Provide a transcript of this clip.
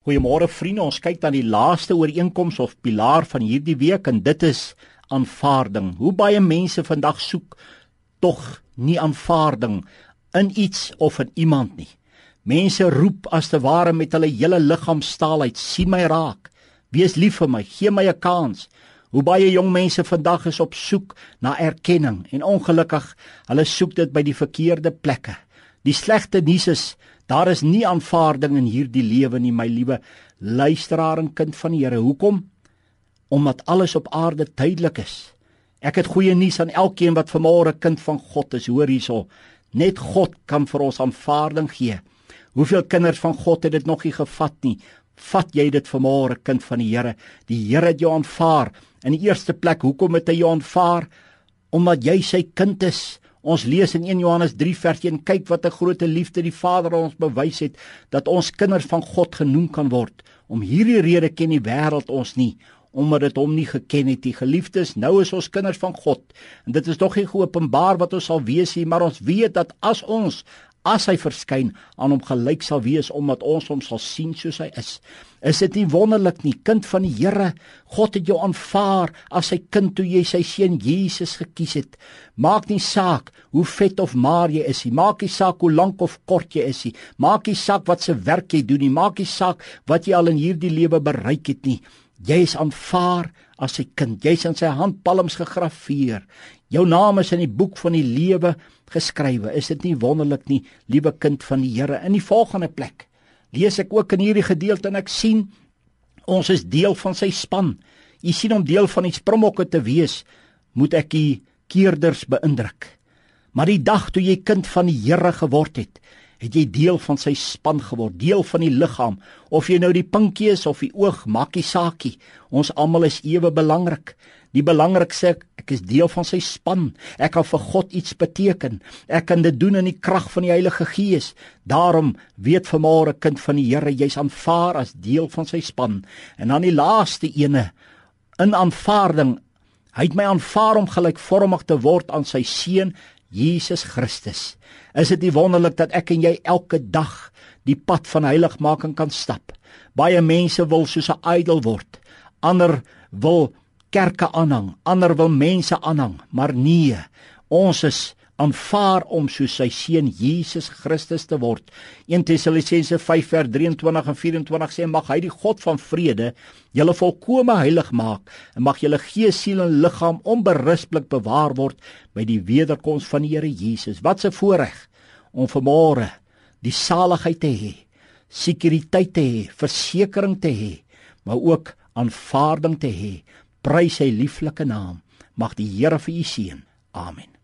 Goeiemôre vriende, ons kyk dan die laaste ooreenkoms of pilaar van hierdie week en dit is aanvaarding. Hoe baie mense vandag soek tog nie aanvaarding in iets of in iemand nie. Mense roep as te ware met hulle hele liggaam staal uit, sien my raak. Wees lief vir my, gee my 'n kans. Hoe baie jong mense vandag is op soek na erkenning en ongelukkig, hulle soek dit by die verkeerde plekke. Die slegte nuus is daar is nie aanvaarding in hierdie lewe nie, my liewe luisteraar en kind van die Here. Hoekom? Omdat alles op aarde tydelik is. Ek het goeie nuus aan elkeen wat vanmôre kind van God is. Hoor hierso. Net God kan vir ons aanvaarding gee. Hoeveel kinders van God het dit nog nie gevat nie? Vat jy dit vanmôre kind van die Here? Die Here het jou aanvaar. In die eerste plek, hoekom het hy jou aanvaar? Omdat jy sy kind is. Ons lees in 1 Johannes 3 vers 1 kyk wat 'n groot liefde die Vader ons bewys het dat ons kinders van God genoem kan word. Om hierdie rede ken die wêreld ons nie omdat dit hom nie geken het nie. Geliefdes, nou is ons kinders van God en dit is nog nie geopenbaar wat ons sal wees nie, maar ons weet dat as ons as hy verskyn aan hom gelyk sal wees omdat ons hom sal sien soos hy is. Is dit nie wonderlik nie, kind van die Here? God het jou aanvaar as sy kind toe jy sy seun Jesus gekies het. Maak nie saak hoe vet of maar jy is nie. Maak nie saak hoe lank of kort jy is nie. Maak nie saak wat se werk jy doen nie. Maak nie saak wat jy al in hierdie lewe bereik het nie. Jy is aanvaar as sy kind. Jy's in sy handpalms gegraveer. Jou naam is in die boek van die lewe geskrywe. Is dit nie wonderlik nie, liewe kind van die Here? In die volgende plek lees ek ook in hierdie gedeelte en ek sien ons is deel van sy span. Jy sien om deel van die Springbokke te wees, moet ek die keerders beïndruk. Maar die dag toe jy kind van die Here geword het, het jy deel van sy span geword, deel van die liggaam. Of jy nou die pinkie is of die oog, maak nie saakie. Ons almal is ewe belangrik. Die belangrikste ek, is deel van sy span. Ek kan vir God iets beteken. Ek kan dit doen in die krag van die Heilige Gees. Daarom weet vanmôre kind van die Here, jy's aanvaar as deel van sy span. En dan die laaste ene in aanvaarding. Hy het my aanvaar om gelykvormig te word aan sy seun Jesus Christus. Is dit nie wonderlik dat ek en jy elke dag die pad van heiligmaking kan stap? Baie mense wil soos 'n idool word. Ander wil kerke aanhang, ander wil mense aanhang, maar nee, ons is aanvaar om soos sy seun Jesus Christus te word. 1 Tessalonisense 5:23 en 24 sê mag hy die God van vrede julle volkome heilig maak en mag julle gees, siel en liggaam onberispelik bewaar word by die wederkoms van die Here Jesus. Wat 'n voorreg om vanmôre die saligheid te hê, sekuriteit te hê, versekering te hê, maar ook aanvaarding te hê. Prys sy lieflike naam. Mag die Here vir u seën. Amen.